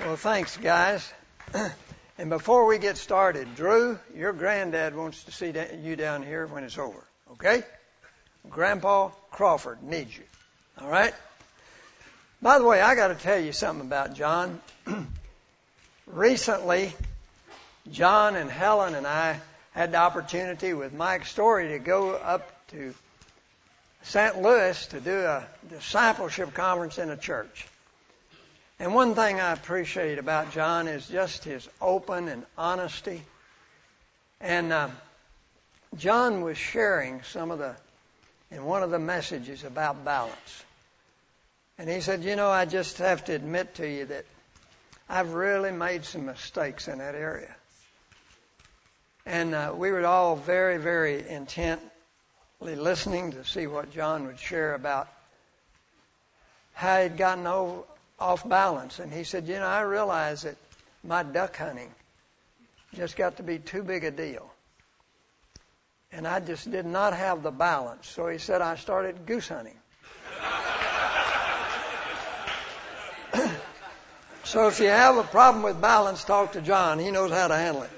Well, thanks, guys. and before we get started, Drew, your granddad wants to see you down here when it's over. Okay? Grandpa Crawford needs you. All right? By the way, I got to tell you something about John. Recently, John and Helen and I had the opportunity with Mike Story to go up to St. Louis to do a discipleship conference in a church. And one thing I appreciate about John is just his open and honesty. And uh, John was sharing some of the, in one of the messages about balance. And he said, You know, I just have to admit to you that I've really made some mistakes in that area. And uh, we were all very, very intently listening to see what John would share about how he'd gotten over, off balance. And he said, You know, I realize that my duck hunting just got to be too big a deal. And I just did not have the balance. So he said, I started goose hunting. so if you have a problem with balance, talk to John. He knows how to handle it.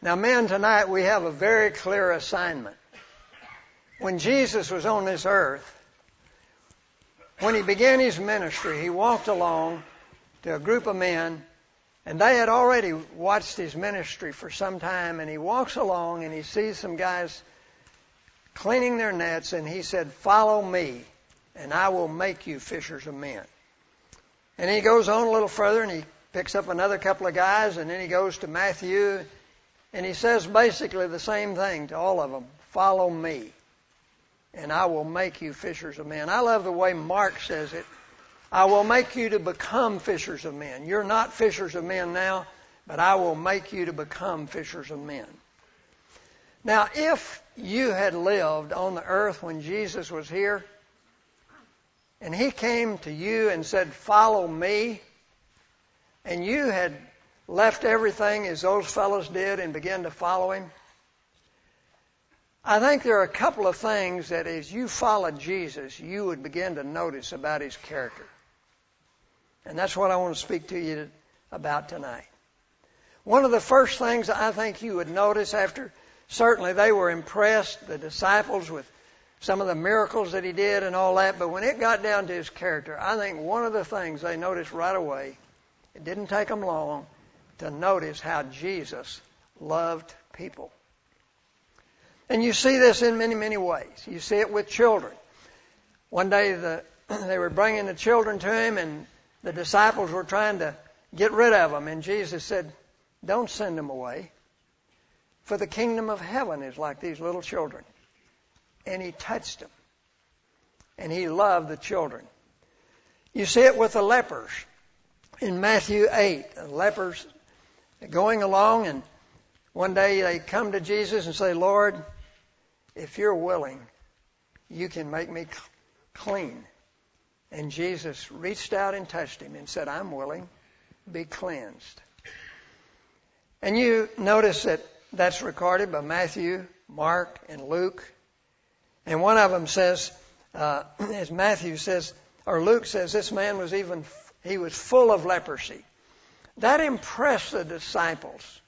Now, men, tonight we have a very clear assignment. When Jesus was on this earth, when he began his ministry, he walked along to a group of men, and they had already watched his ministry for some time, and he walks along and he sees some guys cleaning their nets, and he said, Follow me, and I will make you fishers of men. And he goes on a little further, and he picks up another couple of guys, and then he goes to Matthew, and he says basically the same thing to all of them Follow me and I will make you fishers of men. I love the way Mark says it. I will make you to become fishers of men. You're not fishers of men now, but I will make you to become fishers of men. Now, if you had lived on the earth when Jesus was here, and he came to you and said, Follow me, and you had left everything as those fellows did and began to follow him, I think there are a couple of things that as you followed Jesus, you would begin to notice about his character. And that's what I want to speak to you about tonight. One of the first things I think you would notice after, certainly they were impressed, the disciples, with some of the miracles that he did and all that, but when it got down to his character, I think one of the things they noticed right away, it didn't take them long to notice how Jesus loved people. And you see this in many, many ways. You see it with children. One day the, they were bringing the children to him, and the disciples were trying to get rid of them. And Jesus said, Don't send them away, for the kingdom of heaven is like these little children. And he touched them, and he loved the children. You see it with the lepers in Matthew 8. The lepers going along, and one day they come to Jesus and say, Lord, if you're willing, you can make me clean. And Jesus reached out and touched him and said, I'm willing, be cleansed. And you notice that that's recorded by Matthew, Mark, and Luke. And one of them says, uh, as Matthew says, or Luke says, this man was even, he was full of leprosy. That impressed the disciples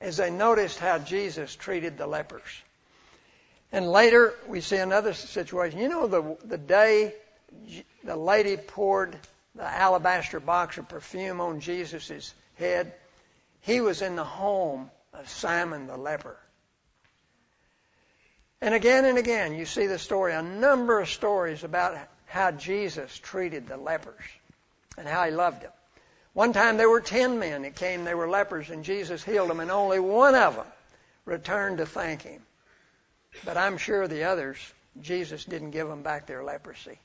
as they noticed how Jesus treated the lepers. And later, we see another situation. You know, the, the day the lady poured the alabaster box of perfume on Jesus' head, he was in the home of Simon the leper. And again and again, you see the story, a number of stories about how Jesus treated the lepers and how he loved them. One time there were ten men that came, they were lepers, and Jesus healed them, and only one of them returned to thank him. But I'm sure the others, Jesus didn't give them back their leprosy.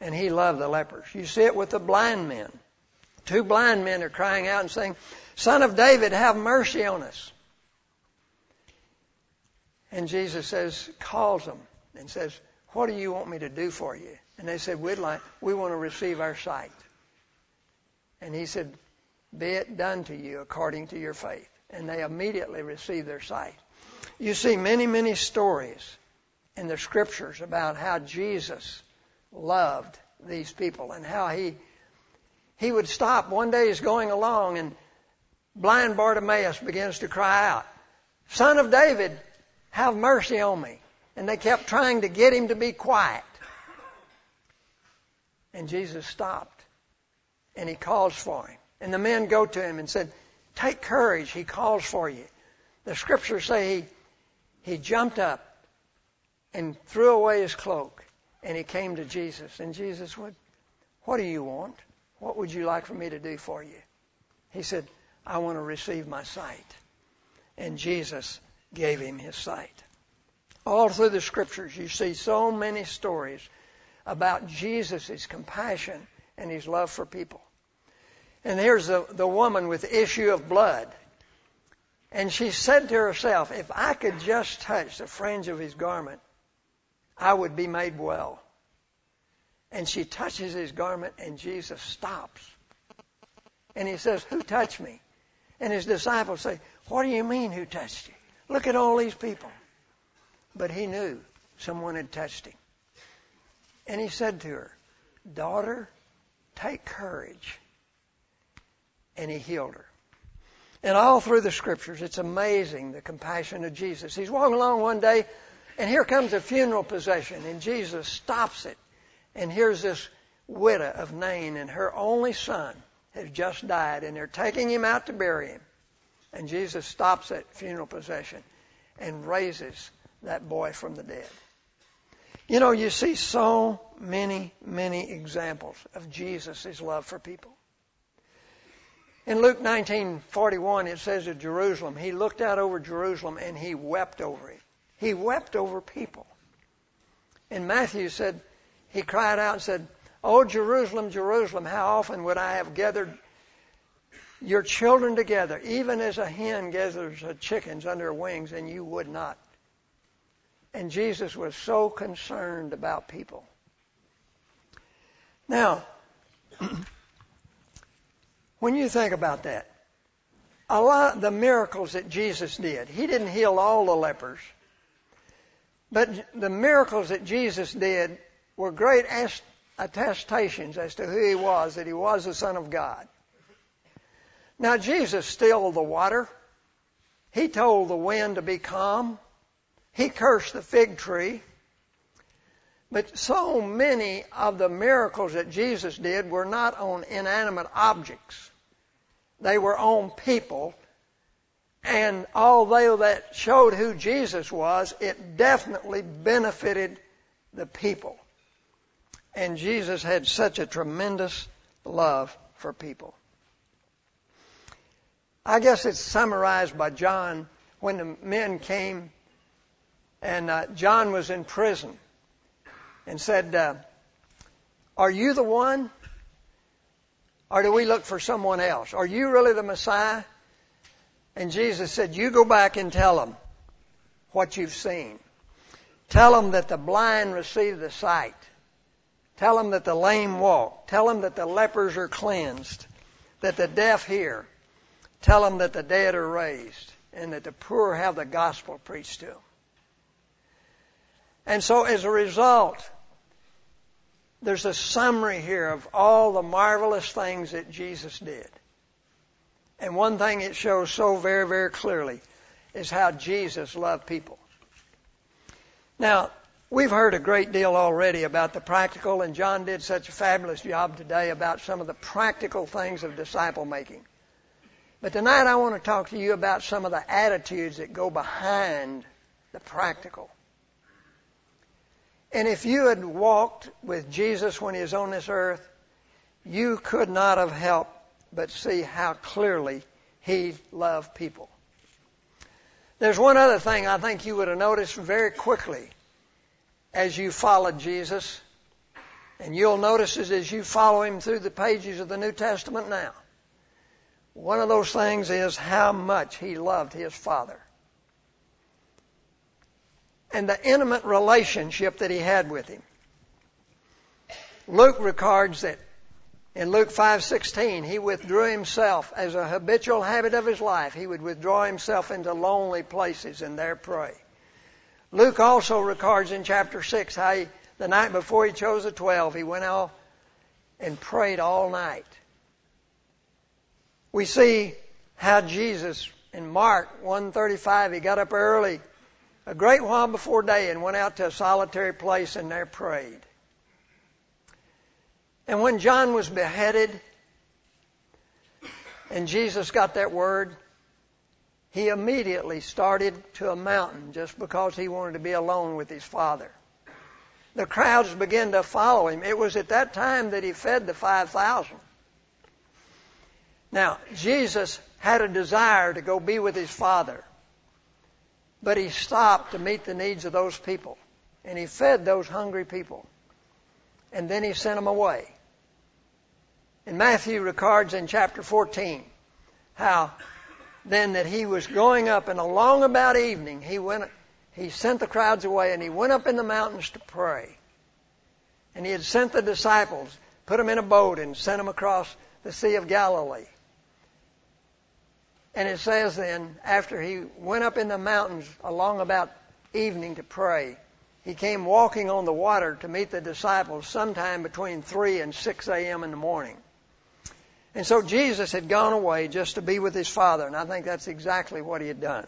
And he loved the lepers. You see it with the blind men. Two blind men are crying out and saying, Son of David, have mercy on us. And Jesus says, calls them and says, What do you want me to do for you? And they said, We'd like, we want to receive our sight. And he said, Be it done to you according to your faith. And they immediately received their sight. You see many, many stories in the scriptures about how Jesus loved these people and how he he would stop one day he's going along and blind Bartimaeus begins to cry out, Son of David, have mercy on me. And they kept trying to get him to be quiet. And Jesus stopped and he calls for him. And the men go to him and said, Take courage, he calls for you. The scriptures say he, he jumped up and threw away his cloak and he came to Jesus. And Jesus said, What do you want? What would you like for me to do for you? He said, I want to receive my sight. And Jesus gave him his sight. All through the scriptures, you see so many stories about Jesus' compassion and his love for people. And here's the, the woman with the issue of blood. And she said to herself, if I could just touch the fringe of his garment, I would be made well. And she touches his garment and Jesus stops. And he says, who touched me? And his disciples say, what do you mean who touched you? Look at all these people. But he knew someone had touched him. And he said to her, daughter, take courage and he healed her. And all through the scriptures, it's amazing the compassion of Jesus. He's walking along one day, and here comes a funeral procession, and Jesus stops it. And here's this widow of Nain, and her only son has just died, and they're taking him out to bury him. And Jesus stops that funeral procession and raises that boy from the dead. You know, you see so many, many examples of Jesus' love for people. In Luke 19:41 it says of Jerusalem, he looked out over Jerusalem and he wept over it. He wept over people. And Matthew said, he cried out and said, "Oh Jerusalem, Jerusalem, how often would I have gathered your children together, even as a hen gathers her chickens under her wings, and you would not." And Jesus was so concerned about people. Now, When you think about that, a lot of the miracles that Jesus did, He didn't heal all the lepers, but the miracles that Jesus did were great attestations as to who He was, that He was the Son of God. Now Jesus stilled the water. He told the wind to be calm. He cursed the fig tree. But so many of the miracles that Jesus did were not on inanimate objects. They were on people. And although that showed who Jesus was, it definitely benefited the people. And Jesus had such a tremendous love for people. I guess it's summarized by John when the men came and uh, John was in prison and said, uh, Are you the one? Or do we look for someone else? Are you really the Messiah? And Jesus said, You go back and tell them what you've seen. Tell them that the blind receive the sight. Tell them that the lame walk. Tell them that the lepers are cleansed. That the deaf hear. Tell them that the dead are raised. And that the poor have the gospel preached to them. And so as a result, there's a summary here of all the marvelous things that Jesus did. And one thing it shows so very, very clearly is how Jesus loved people. Now, we've heard a great deal already about the practical, and John did such a fabulous job today about some of the practical things of disciple making. But tonight I want to talk to you about some of the attitudes that go behind the practical. And if you had walked with Jesus when he was on this earth, you could not have helped but see how clearly he loved people. There's one other thing I think you would have noticed very quickly as you followed Jesus, and you'll notice it as you follow him through the pages of the New Testament now. One of those things is how much he loved his Father and the intimate relationship that he had with him. Luke records that in Luke 5:16 he withdrew himself as a habitual habit of his life. He would withdraw himself into lonely places and there pray. Luke also records in chapter 6 how he the night before he chose the twelve, he went out and prayed all night. We see how Jesus in Mark 135, he got up early, a great while before day, and went out to a solitary place and there prayed. And when John was beheaded, and Jesus got that word, he immediately started to a mountain just because he wanted to be alone with his Father. The crowds began to follow him. It was at that time that he fed the 5,000. Now, Jesus had a desire to go be with his Father, but he stopped to meet the needs of those people, and he fed those hungry people, and then he sent them away. And Matthew records in chapter 14 how then that he was going up and along about evening he went he sent the crowds away and he went up in the mountains to pray. And he had sent the disciples, put them in a boat and sent them across the Sea of Galilee. And it says then, after he went up in the mountains along about evening to pray, he came walking on the water to meet the disciples sometime between 3 and 6 a.m. in the morning. And so Jesus had gone away just to be with his Father, and I think that's exactly what he had done.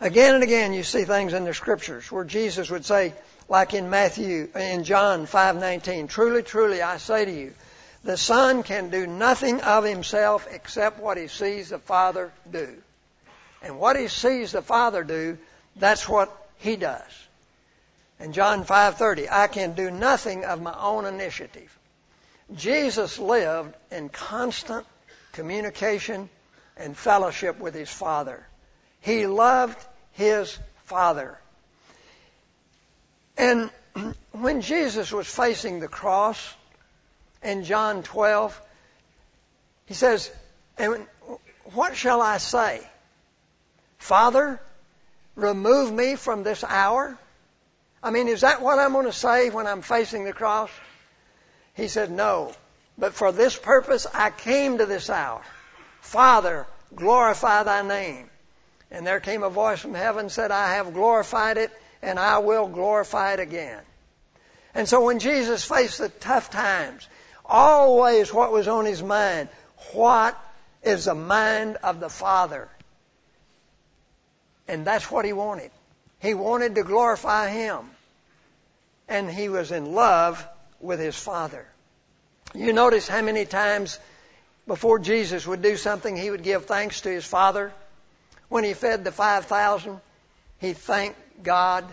Again and again you see things in the scriptures where Jesus would say, like in Matthew, in John 5:19, truly, truly, I say to you, the Son can do nothing of himself except what he sees the Father do. And what he sees the Father do, that's what he does. In John 5:30, I can do nothing of my own initiative. Jesus lived in constant communication and fellowship with his Father. He loved his Father. And when Jesus was facing the cross in John 12, he says, And what shall I say? Father, remove me from this hour? I mean, is that what I'm going to say when I'm facing the cross? He said, No. But for this purpose I came to this hour. Father, glorify thy name. And there came a voice from heaven said, I have glorified it and I will glorify it again. And so when Jesus faced the tough times, always what was on his mind, what is the mind of the Father? And that's what he wanted. He wanted to glorify him. And he was in love with his Father. You notice how many times before Jesus would do something, he would give thanks to his Father. When he fed the 5,000, he thanked God.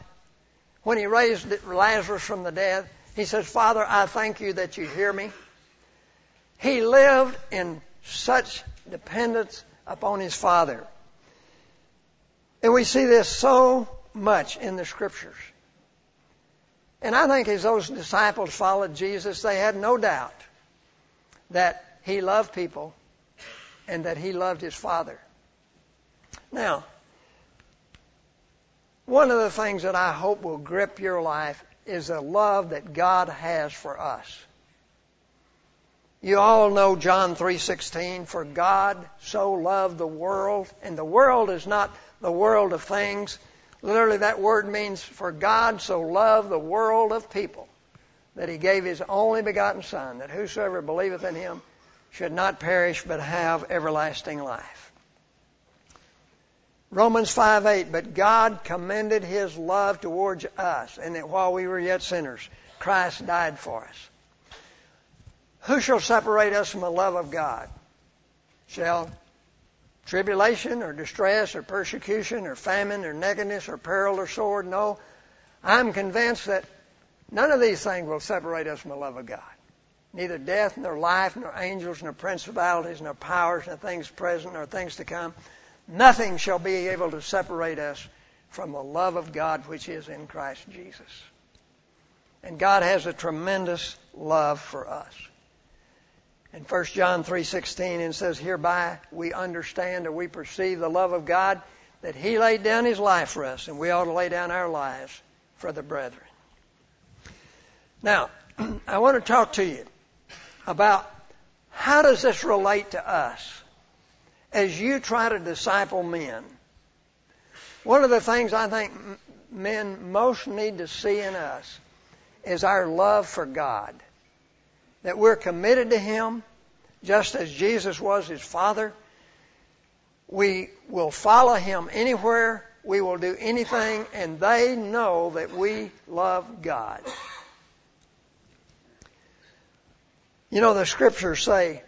When he raised Lazarus from the dead, he says, Father, I thank you that you hear me. He lived in such dependence upon his Father. And we see this so much in the scriptures. And I think as those disciples followed Jesus, they had no doubt that he loved people and that he loved his Father. Now, one of the things that I hope will grip your life is the love that God has for us. You all know John 3:16 for God so loved the world and the world is not the world of things Literally, that word means, for God so loved the world of people that he gave his only begotten Son, that whosoever believeth in him should not perish but have everlasting life. Romans 5:8 but God commended his love towards us, and that while we were yet sinners, Christ died for us. Who shall separate us from the love of God? Shall tribulation or distress or persecution or famine or nakedness or peril or sword. No. I'm convinced that none of these things will separate us from the love of God. Neither death, nor life, nor angels, nor principalities, nor powers, nor things present, nor things to come. Nothing shall be able to separate us from the love of God which is in Christ Jesus. And God has a tremendous love for us in 1 John 3:16 and says hereby we understand or we perceive the love of God that he laid down his life for us and we ought to lay down our lives for the brethren. Now, I want to talk to you about how does this relate to us as you try to disciple men. One of the things I think men most need to see in us is our love for God. That we're committed to Him, just as Jesus was His Father. We will follow Him anywhere. We will do anything, and they know that we love God. You know, the scriptures say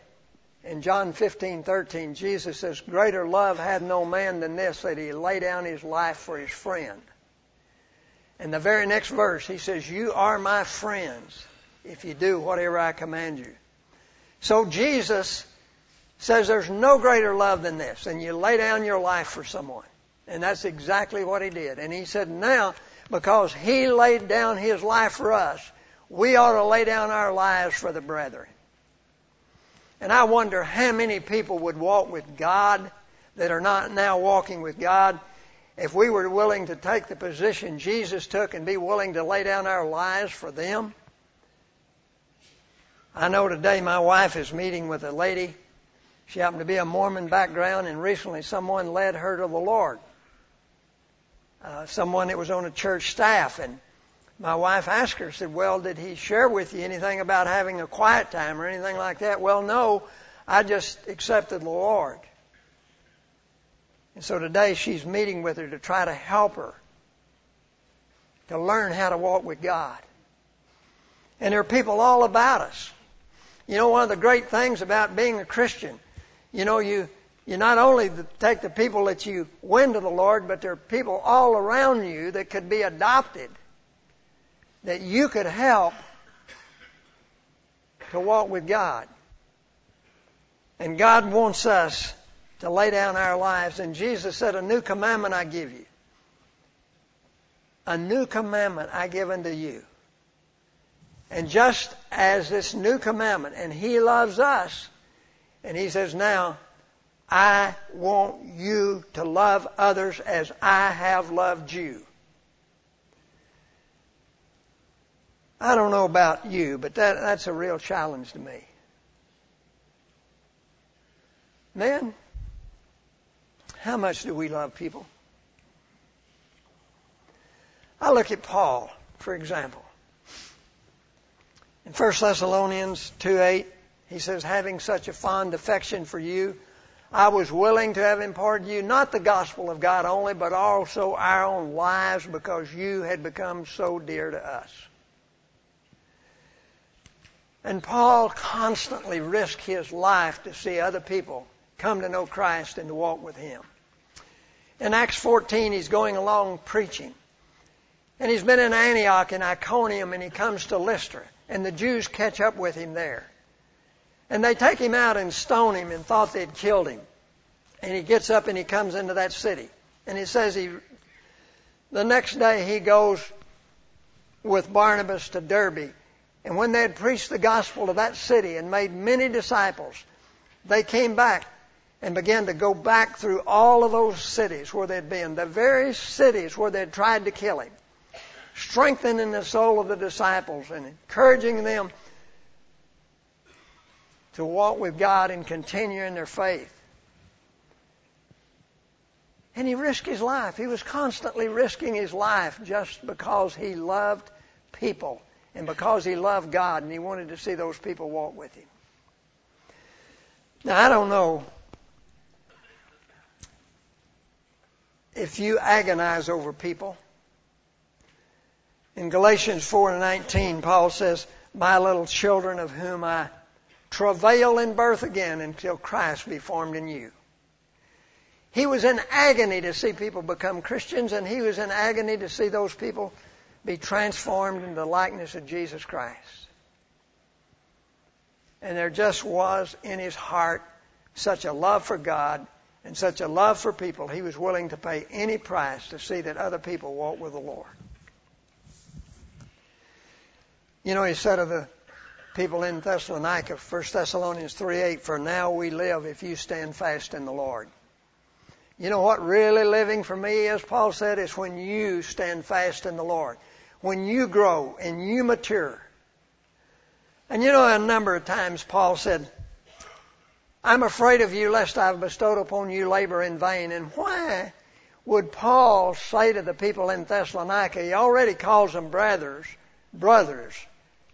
in John 15:13, Jesus says, "Greater love had no man than this, that he lay down his life for his friend." And the very next verse, he says, "You are my friends if you do whatever I command you." So Jesus says there's no greater love than this, and you lay down your life for someone. And that's exactly what he did. And he said, now, because he laid down his life for us, we ought to lay down our lives for the brethren. And I wonder how many people would walk with God that are not now walking with God if we were willing to take the position Jesus took and be willing to lay down our lives for them. I know today my wife is meeting with a lady. She happened to be a Mormon background, and recently someone led her to the Lord. Uh, someone that was on a church staff, and my wife asked her, said, Well, did he share with you anything about having a quiet time or anything like that? Well, no, I just accepted the Lord. And so today she's meeting with her to try to help her to learn how to walk with God. And there are people all about us. You know, one of the great things about being a Christian, you know, you, you not only take the people that you win to the Lord, but there are people all around you that could be adopted that you could help to walk with God. And God wants us to lay down our lives. And Jesus said, A new commandment I give you. A new commandment I give unto you. And just as this new commandment, and He loves us, and He says, Now, I want you to love others as I have loved you. I don't know about you, but that, that's a real challenge to me. Men, how much do we love people? I look at Paul, for example. In 1 Thessalonians 2 8, he says, Having such a fond affection for you, I was willing to have imparted you not the gospel of God only, but also our own lives because you had become so dear to us. And Paul constantly risked his life to see other people come to know Christ and to walk with him. In Acts 14, he's going along preaching. And he's been in Antioch and Iconium and he comes to Lystra. And the Jews catch up with him there. And they take him out and stone him and thought they'd killed him. And he gets up and he comes into that city. And he says he, the next day he goes with Barnabas to Derbe and when they had preached the gospel to that city and made many disciples, they came back and began to go back through all of those cities where they'd been, the very cities where they'd tried to kill him, strengthening the soul of the disciples and encouraging them to walk with God and continue in their faith. And he risked his life. He was constantly risking his life just because he loved people and because he loved God and he wanted to see those people walk with him. Now, I don't know if you agonize over people. In Galatians 4 and 19, Paul says, My little children of whom I travail in birth again until Christ be formed in you. He was in agony to see people become Christians, and he was in agony to see those people be transformed into the likeness of Jesus Christ. And there just was in his heart such a love for God and such a love for people, he was willing to pay any price to see that other people walk with the Lord. You know, he said of the people in Thessalonica, 1 Thessalonians 3:8, For now we live if you stand fast in the Lord. You know what really living for me is, Paul said, is when you stand fast in the Lord when you grow and you mature. And you know, a number of times Paul said, I'm afraid of you lest I have bestowed upon you labor in vain. And why would Paul say to the people in Thessalonica, he already calls them brothers, brothers.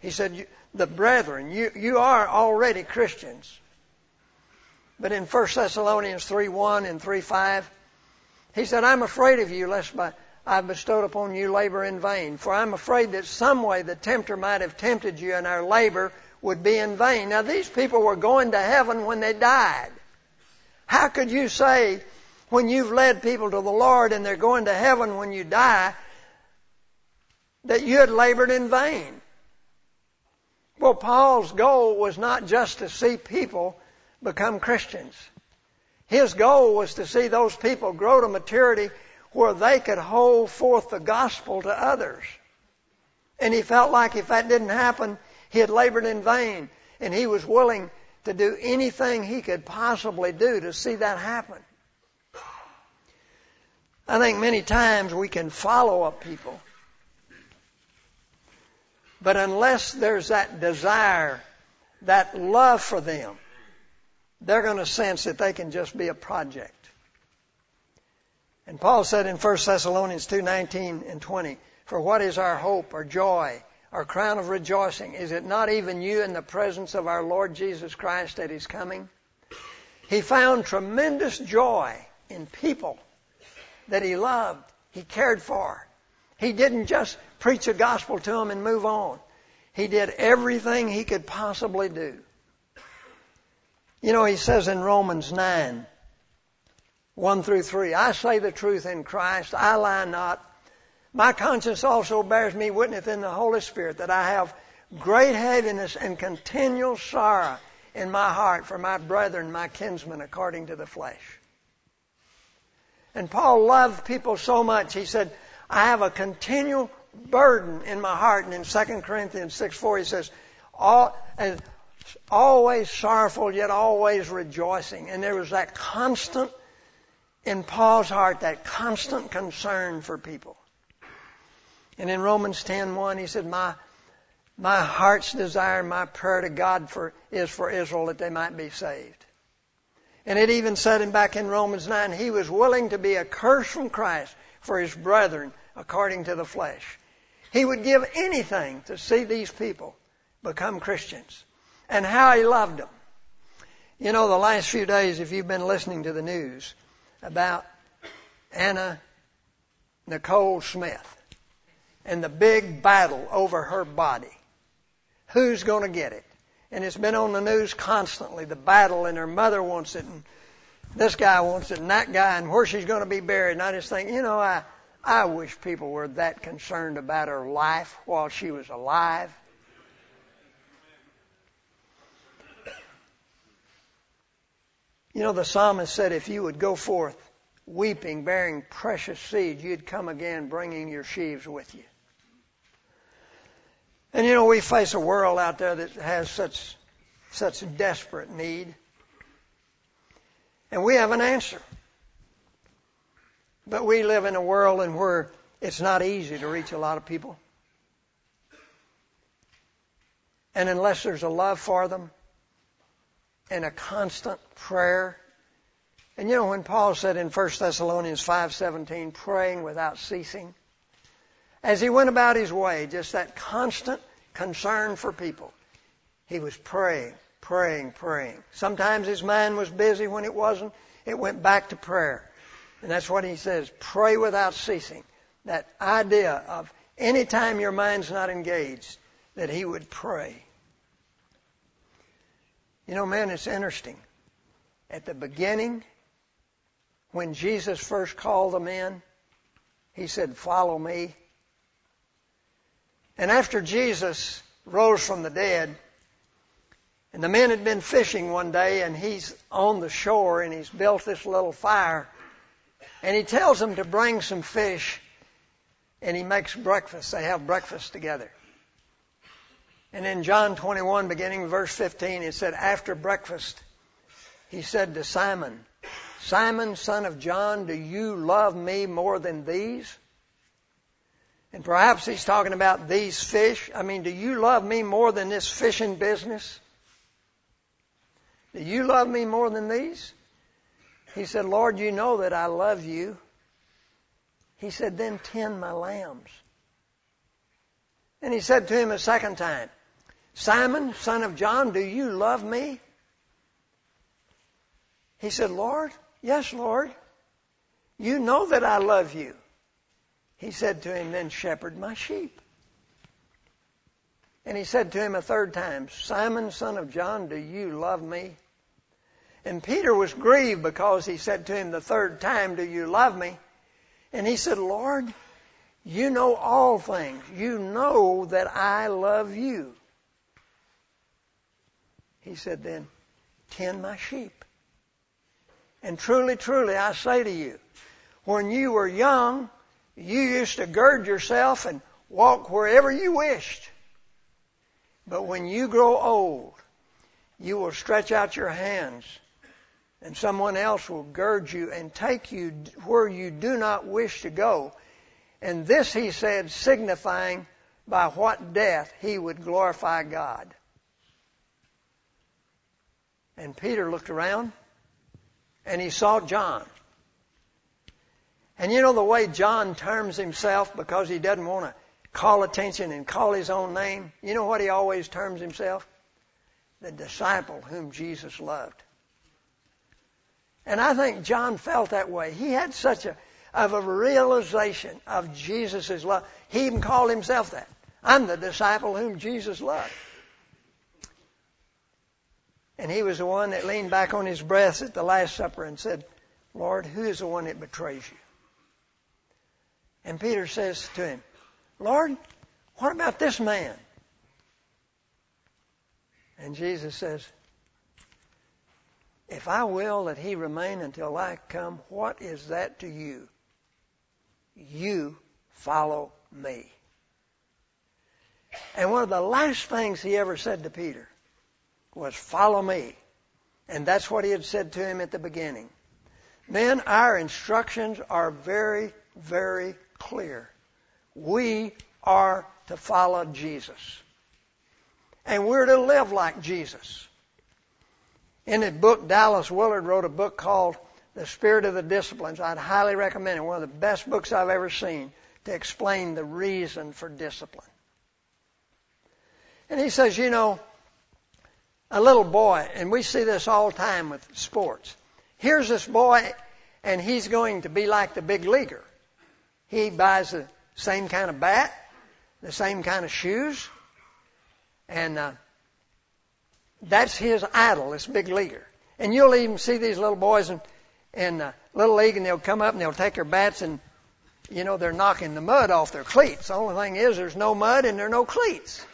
He said, the brethren, you, you are already Christians. But in 1 Thessalonians 3 1 and 3 5, he said, I'm afraid of you lest by, I've bestowed upon you labor in vain. For I'm afraid that some way the tempter might have tempted you and our labor would be in vain. Now these people were going to heaven when they died. How could you say when you've led people to the Lord and they're going to heaven when you die that you had labored in vain? Well, Paul's goal was not just to see people become Christians. His goal was to see those people grow to maturity where they could hold forth the gospel to others. And he felt like if that didn't happen, he had labored in vain. And he was willing to do anything he could possibly do to see that happen. I think many times we can follow up people. But unless there's that desire, that love for them, they're going to sense that they can just be a project. And Paul said in 1 Thessalonians 2:19 and 20, "For what is our hope or joy, our crown of rejoicing? Is it not even you in the presence of our Lord Jesus Christ at his coming?" He found tremendous joy in people that he loved, he cared for. He didn't just preach a gospel to them and move on. He did everything he could possibly do you know, he says in Romans 9, 1 through 3, I say the truth in Christ, I lie not. My conscience also bears me witness in the Holy Spirit that I have great heaviness and continual sorrow in my heart for my brethren, my kinsmen, according to the flesh. And Paul loved people so much, he said, I have a continual burden in my heart. And in 2 Corinthians 6 4, he says, all, and always sorrowful, yet always rejoicing. And there was that constant, in Paul's heart, that constant concern for people. And in Romans 10:1, he said, "My my heart's desire, my prayer to God for is for Israel that they might be saved." And it even said him back in Romans 9, he was willing to be a curse from Christ for his brethren according to the flesh. He would give anything to see these people become Christians and how he loved them. You know, the last few days, if you've been listening to the news about Anna Nicole Smith and the big battle over her body, who's going to get it? And it's been on the news constantly, the battle, and her mother wants it, and this guy wants it, and that guy, and where she's going to be buried. And I just think, you know, I, I wish people were that concerned about her life while she was alive. You know, the psalmist said, if you would go forth weeping, bearing precious seed, you'd come again bringing your sheaves with you. And you know, we face a world out there that has such, such desperate need. And we have an answer. But we live in a world in where it's not easy to reach a lot of people. And unless there's a love for them, and a constant prayer. And you know when Paul said in 1 Thessalonians 5:17 praying without ceasing as he went about his way just that constant concern for people he was praying praying praying sometimes his mind was busy when it wasn't it went back to prayer and that's what he says pray without ceasing that idea of any time your mind's not engaged that he would pray you know, man, it's interesting. At the beginning, when Jesus first called the men, he said, Follow me. And after Jesus rose from the dead, and the men had been fishing one day, and he's on the shore, and he's built this little fire, and he tells them to bring some fish, and he makes breakfast. They have breakfast together. And in John 21, beginning verse 15, it said, After breakfast, he said to Simon, Simon, son of John, do you love me more than these? And perhaps he's talking about these fish. I mean, do you love me more than this fishing business? Do you love me more than these? He said, Lord, you know that I love you. He said, then tend my lambs. And he said to him a second time, Simon, son of John, do you love me? He said, Lord, yes, Lord. You know that I love you. He said to him, then shepherd my sheep. And he said to him a third time, Simon, son of John, do you love me? And Peter was grieved because he said to him the third time, do you love me? And he said, Lord, you know all things. You know that I love you. He said then, tend my sheep. And truly, truly, I say to you, when you were young, you used to gird yourself and walk wherever you wished. But when you grow old, you will stretch out your hands and someone else will gird you and take you where you do not wish to go. And this he said, signifying by what death he would glorify God. And Peter looked around and he saw John. And you know the way John terms himself because he doesn't want to call attention and call his own name? You know what he always terms himself? The disciple whom Jesus loved. And I think John felt that way. He had such a of a realization of Jesus' love. He even called himself that. I'm the disciple whom Jesus loved. And he was the one that leaned back on his breast at the Last Supper and said, Lord, who is the one that betrays you? And Peter says to him, Lord, what about this man? And Jesus says, If I will that he remain until I come, what is that to you? You follow me. And one of the last things he ever said to Peter was, Follow me. And that's what he had said to him at the beginning. Men, our instructions are very, very clear. We are to follow Jesus. And we're to live like Jesus. In a book, Dallas Willard wrote a book called The Spirit of the Disciplines. I'd highly recommend it. One of the best books I've ever seen to explain the reason for discipline. And he says, you know, a little boy, and we see this all the time with sports. Here's this boy, and he's going to be like the big leaguer. He buys the same kind of bat, the same kind of shoes, and uh, that's his idol, this big leaguer. And you'll even see these little boys in, in uh, little league, and they'll come up and they'll take their bats, and you know they're knocking the mud off their cleats. The only thing is, there's no mud and there are no cleats.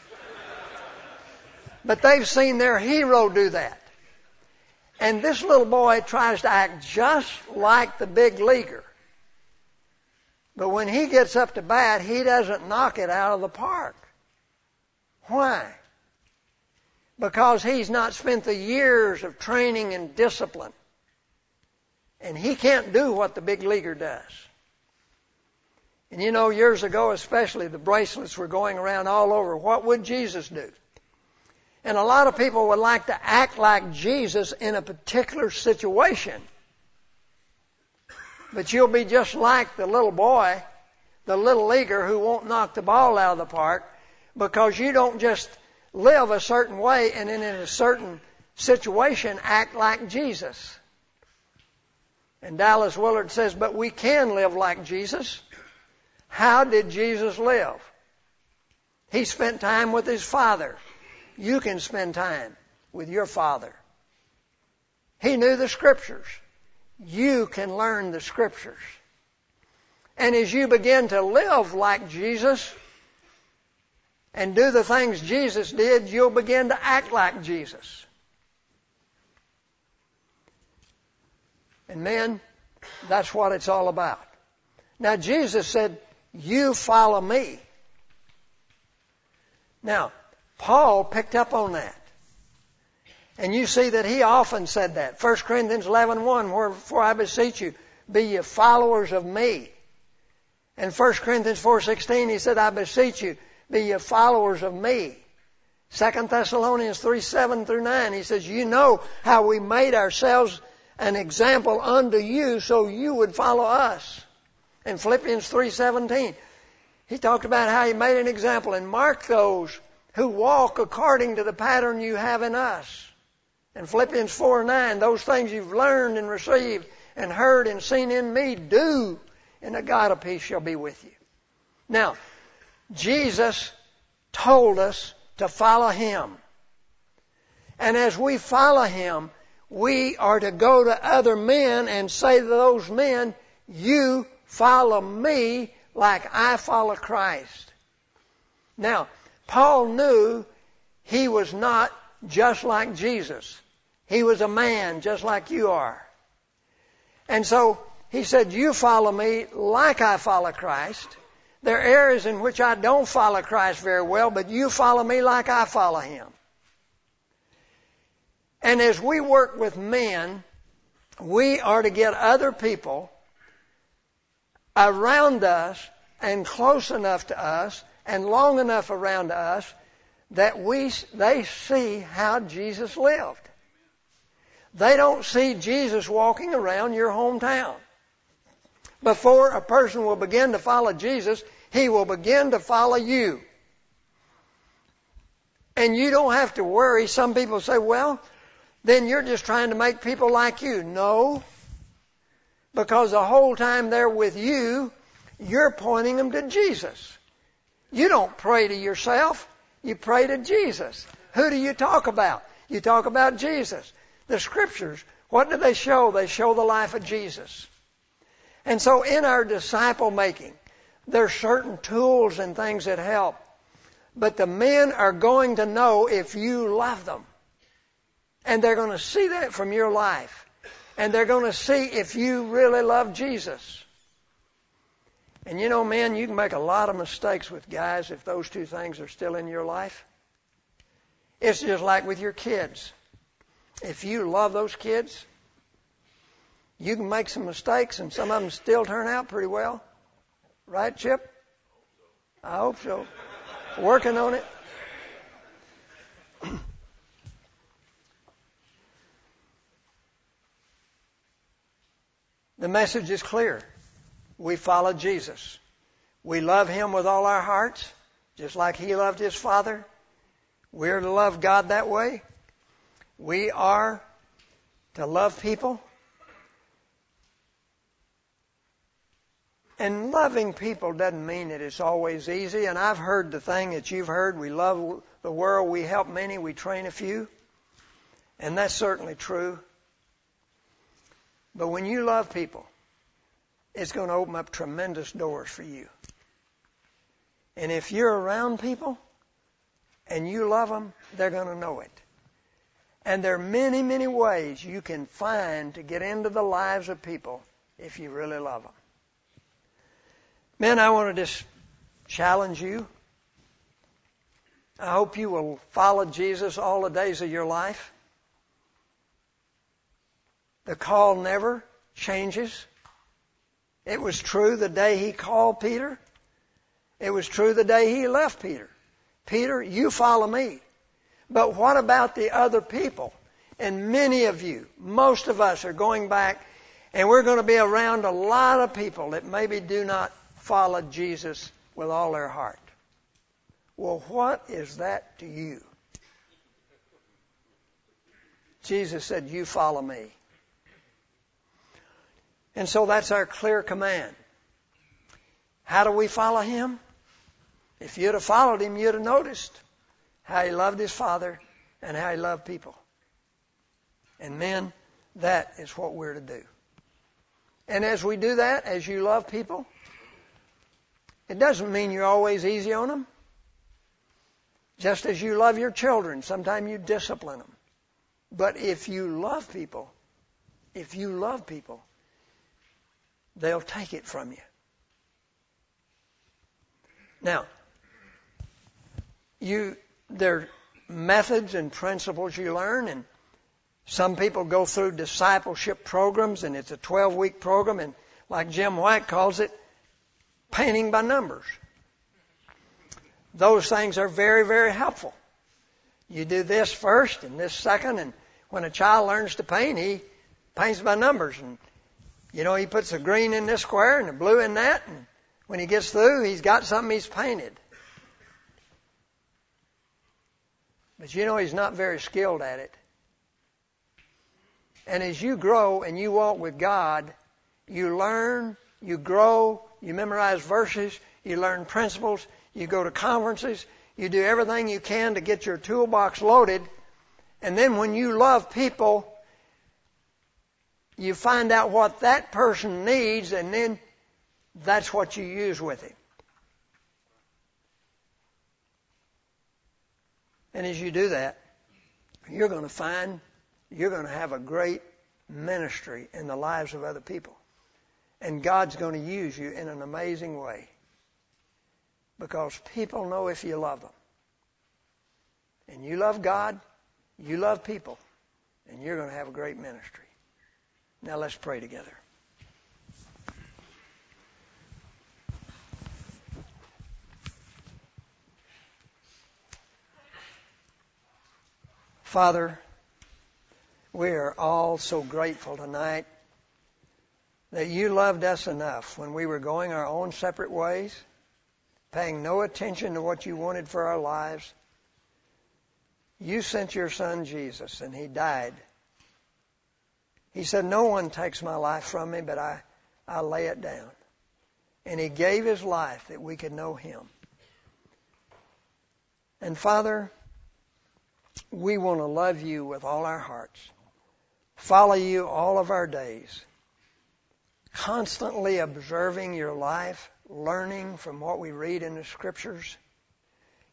But they've seen their hero do that. And this little boy tries to act just like the big leaguer. But when he gets up to bat, he doesn't knock it out of the park. Why? Because he's not spent the years of training and discipline. And he can't do what the big leaguer does. And you know, years ago especially, the bracelets were going around all over. What would Jesus do? And a lot of people would like to act like Jesus in a particular situation. But you'll be just like the little boy, the little leaguer who won't knock the ball out of the park because you don't just live a certain way and then in a certain situation act like Jesus. And Dallas Willard says, but we can live like Jesus. How did Jesus live? He spent time with his Father you can spend time with your Father. He knew the Scriptures. You can learn the Scriptures. And as you begin to live like Jesus and do the things Jesus did, you'll begin to act like Jesus. And men, that's what it's all about. Now Jesus said, you follow me. Now, Paul picked up on that. And you see that he often said that. 1 Corinthians 11, 1, wherefore I beseech you, be ye followers of me. And 1 Corinthians 4.16, he said, I beseech you, be followers of me. 2 Thessalonians 3, 7 through 9, he says, you know how we made ourselves an example unto you so you would follow us. And Philippians 3.17, He talked about how he made an example and mark those who walk according to the pattern you have in us. In Philippians 4 9, those things you've learned and received and heard and seen in me, do, and the God of peace shall be with you. Now, Jesus told us to follow Him. And as we follow Him, we are to go to other men and say to those men, you follow me like I follow Christ. Now, Paul knew he was not just like Jesus. He was a man just like you are. And so he said, you follow me like I follow Christ. There are areas in which I don't follow Christ very well, but you follow me like I follow Him. And as we work with men, we are to get other people around us and close enough to us and long enough around us that we, they see how Jesus lived. They don't see Jesus walking around your hometown. Before a person will begin to follow Jesus, he will begin to follow you. And you don't have to worry. Some people say, well, then you're just trying to make people like you. No. Because the whole time they're with you, you're pointing them to Jesus. You don't pray to yourself. You pray to Jesus. Who do you talk about? You talk about Jesus. The scriptures, what do they show? They show the life of Jesus. And so in our disciple making, there's certain tools and things that help. But the men are going to know if you love them. And they're going to see that from your life. And they're going to see if you really love Jesus. And you know, men, you can make a lot of mistakes with guys if those two things are still in your life. It's just like with your kids. If you love those kids, you can make some mistakes and some of them still turn out pretty well. Right, Chip? I hope so. Working on it. the message is clear. We follow Jesus. We love Him with all our hearts, just like He loved His Father. We're to love God that way. We are to love people. And loving people doesn't mean that it's always easy. And I've heard the thing that you've heard. We love the world. We help many. We train a few. And that's certainly true. But when you love people, it's going to open up tremendous doors for you. And if you're around people and you love them, they're going to know it. And there are many, many ways you can find to get into the lives of people if you really love them. Men, I want to just challenge you. I hope you will follow Jesus all the days of your life. The call never changes. It was true the day he called Peter. It was true the day he left Peter. Peter, you follow me. But what about the other people? And many of you, most of us are going back and we're going to be around a lot of people that maybe do not follow Jesus with all their heart. Well, what is that to you? Jesus said, You follow me. And so that's our clear command. How do we follow him? If you'd have followed him, you'd have noticed how he loved his father and how he loved people. And men, that is what we're to do. And as we do that, as you love people, it doesn't mean you're always easy on them. Just as you love your children, sometimes you discipline them. But if you love people, if you love people, they'll take it from you. Now, you there are methods and principles you learn, and some people go through discipleship programs, and it's a 12 week program, and like Jim White calls it, painting by numbers. Those things are very, very helpful. You do this first and this second, and when a child learns to paint, he paints by numbers. And, you know, he puts a green in this square and a blue in that, and When he gets through, he's got something he's painted. But you know, he's not very skilled at it. And as you grow and you walk with God, you learn, you grow, you memorize verses, you learn principles, you go to conferences, you do everything you can to get your toolbox loaded. And then when you love people, you find out what that person needs and then that's what you use with him. And as you do that, you're going to find you're going to have a great ministry in the lives of other people. And God's going to use you in an amazing way. Because people know if you love them. And you love God, you love people, and you're going to have a great ministry. Now let's pray together. Father, we are all so grateful tonight that you loved us enough when we were going our own separate ways, paying no attention to what you wanted for our lives. You sent your son Jesus and he died. He said, No one takes my life from me, but I, I lay it down. And he gave his life that we could know him. And Father, we want to love you with all our hearts, follow you all of our days, constantly observing your life, learning from what we read in the scriptures,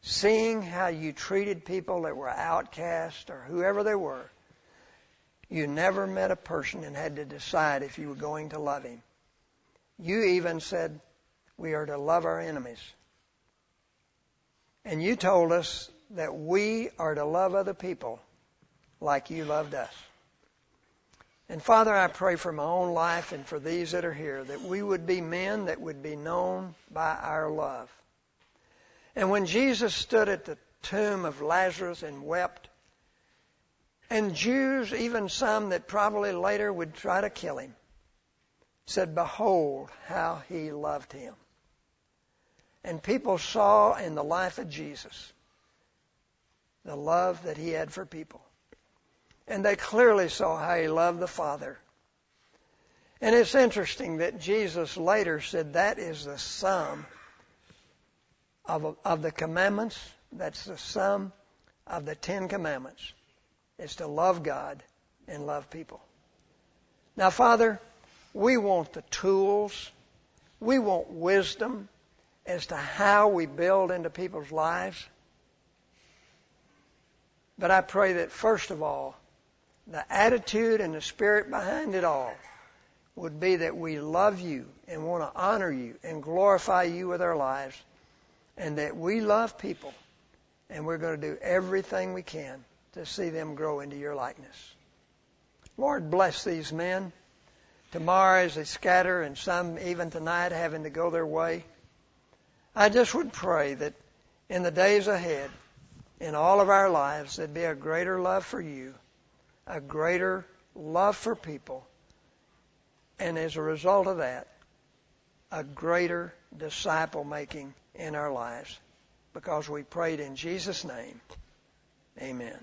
seeing how you treated people that were outcast or whoever they were. You never met a person and had to decide if you were going to love him. You even said we are to love our enemies. And you told us that we are to love other people like you loved us. And Father, I pray for my own life and for these that are here that we would be men that would be known by our love. And when Jesus stood at the tomb of Lazarus and wept, and Jews, even some that probably later would try to kill him, said, Behold how he loved him. And people saw in the life of Jesus the love that he had for people. And they clearly saw how he loved the Father. And it's interesting that Jesus later said that is the sum of, of the commandments. That's the sum of the Ten Commandments. Is to love God and love people. Now, Father, we want the tools. We want wisdom as to how we build into people's lives. But I pray that first of all, the attitude and the spirit behind it all would be that we love you and want to honor you and glorify you with our lives, and that we love people, and we're going to do everything we can to see them grow into your likeness. Lord, bless these men. Tomorrow as they scatter, and some even tonight having to go their way, I just would pray that in the days ahead, in all of our lives, there'd be a greater love for you, a greater love for people, and as a result of that, a greater disciple making in our lives. Because we prayed in Jesus' name. Amen.